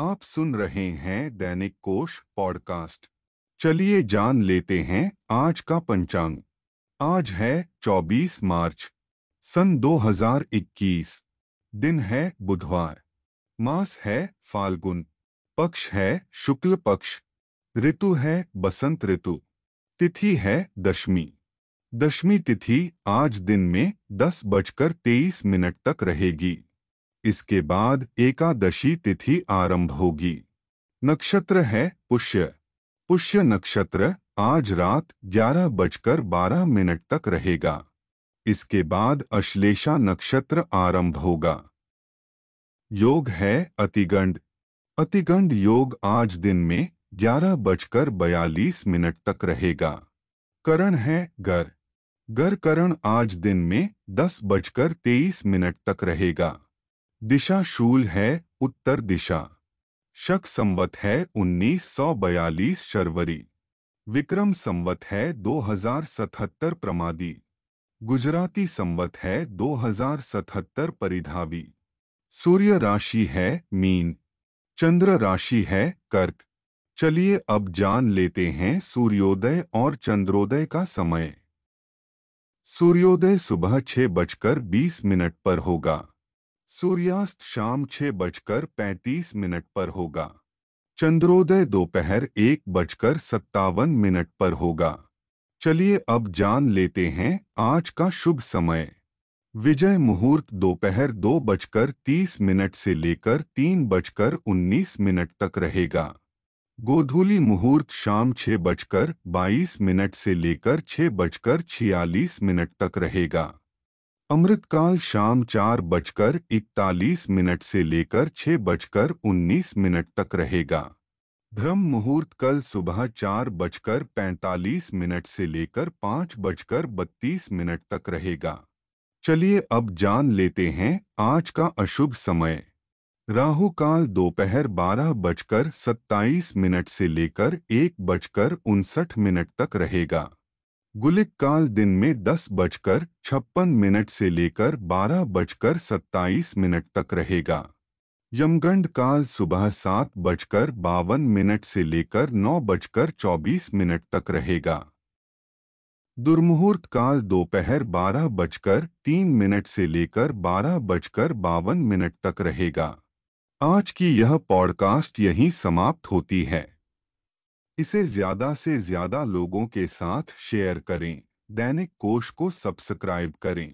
आप सुन रहे हैं दैनिक कोश पॉडकास्ट। चलिए जान लेते हैं आज का पंचांग। आज है 24 मार्च, सन 2021 दिन है बुधवार। मास है फाल्गुन। पक्ष है शुक्ल पक्ष। ऋतु है बसंत ऋतु। तिथि है दशमी। दशमी तिथि आज दिन में दस बजकर तेईस मिनट तक रहेगी। इसके बाद एकादशी तिथि आरंभ होगी। नक्षत्र है पुष्य। पुष्य नक्षत्र आज रात ग्यारह बजकर बारह मिनट तक रहेगा। इसके बाद अश्लेषा नक्षत्र आरंभ होगा। योग है अतिगंड अतिगंड योग आज दिन में ग्यारह बजकर बयालीस मिनट तक रहेगा। करण है गर। गर करण आज दिन में दस बजकर तेईस मिनट तक रहेगा। दिशा शूल है, उत्तर दिशा। शक संवत है 1942 शर्वरी। विक्रम संवत है 2077 प्रमादी। गुजराती संवत है 2077 परिधावी। सूर्य राशि है, मीन। चंद्र राशि है, कर्क। चलिए अब जान लेते हैं सूर्योदय और चंद्रोदय का समय। सूर्योदय सुबह छह बजकर बीस मिनट पर होगा। सूर्यास्त शाम छह बजकर पैंतीस मिनट पर होगा। चंद्रोदय दोपहर एक बजकर सत्तावन मिनट पर होगा। चलिए अब जान लेते हैं आज का शुभ समय। विजय मुहूर्त दोपहर दो बजकर तीस मिनट से लेकर तीन बजकर उन्नीस मिनट तक रहेगा। गोधूली मुहूर्त शाम छह बजकर बाईस मिनट से लेकर छह बजकर छियालीस मिनट तक रहेगा। अमृतकाल शाम चार बजकर इकतालीस मिनट से लेकर छह बजकर उन्नीस मिनट तक रहेगा। ब्रह्म मुहूर्त कल सुबह चार बजकर पैंतालीस मिनट से लेकर पाँच बजकर बत्तीस मिनट तक रहेगा। चलिए अब जान लेते हैं आज का अशुभ समय। राहु काल दोपहर बारह बजकर सत्ताईस मिनट से लेकर एक बजकर उनसठ मिनट तक रहेगा। गुलिक काल दिन में दस बजकर छप्पन मिनट से लेकर बारह बजकर सत्ताईस मिनट तक रहेगा। यमगंड काल सुबह सात बजकर बावन मिनट से लेकर नौ बजकर चौबीस मिनट तक रहेगा। दुर्मुहूर्त काल दोपहर बारह बजकर तीन मिनट से लेकर बारह बजकर बावन मिनट तक रहेगा। आज की यह पॉडकास्ट यहीं समाप्त होती है। इसे ज़्यादा से ज़्यादा लोगों के साथ शेयर करें दैनिक कोश को सब्सक्राइब करें।